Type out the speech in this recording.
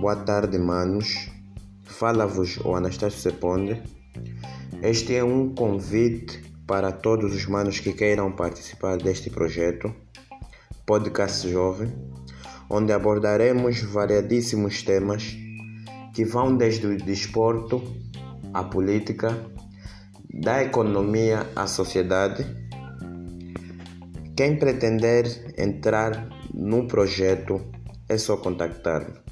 boa tarde, manos. Fala-vos o Anastácio Seponde. Este é um convite para todos os manos que queiram participar deste projeto, Podcast Jovem, onde abordaremos variadíssimos temas que vão desde o desporto à política, da economia à sociedade. Quem pretender entrar no projeto é só contactar-me.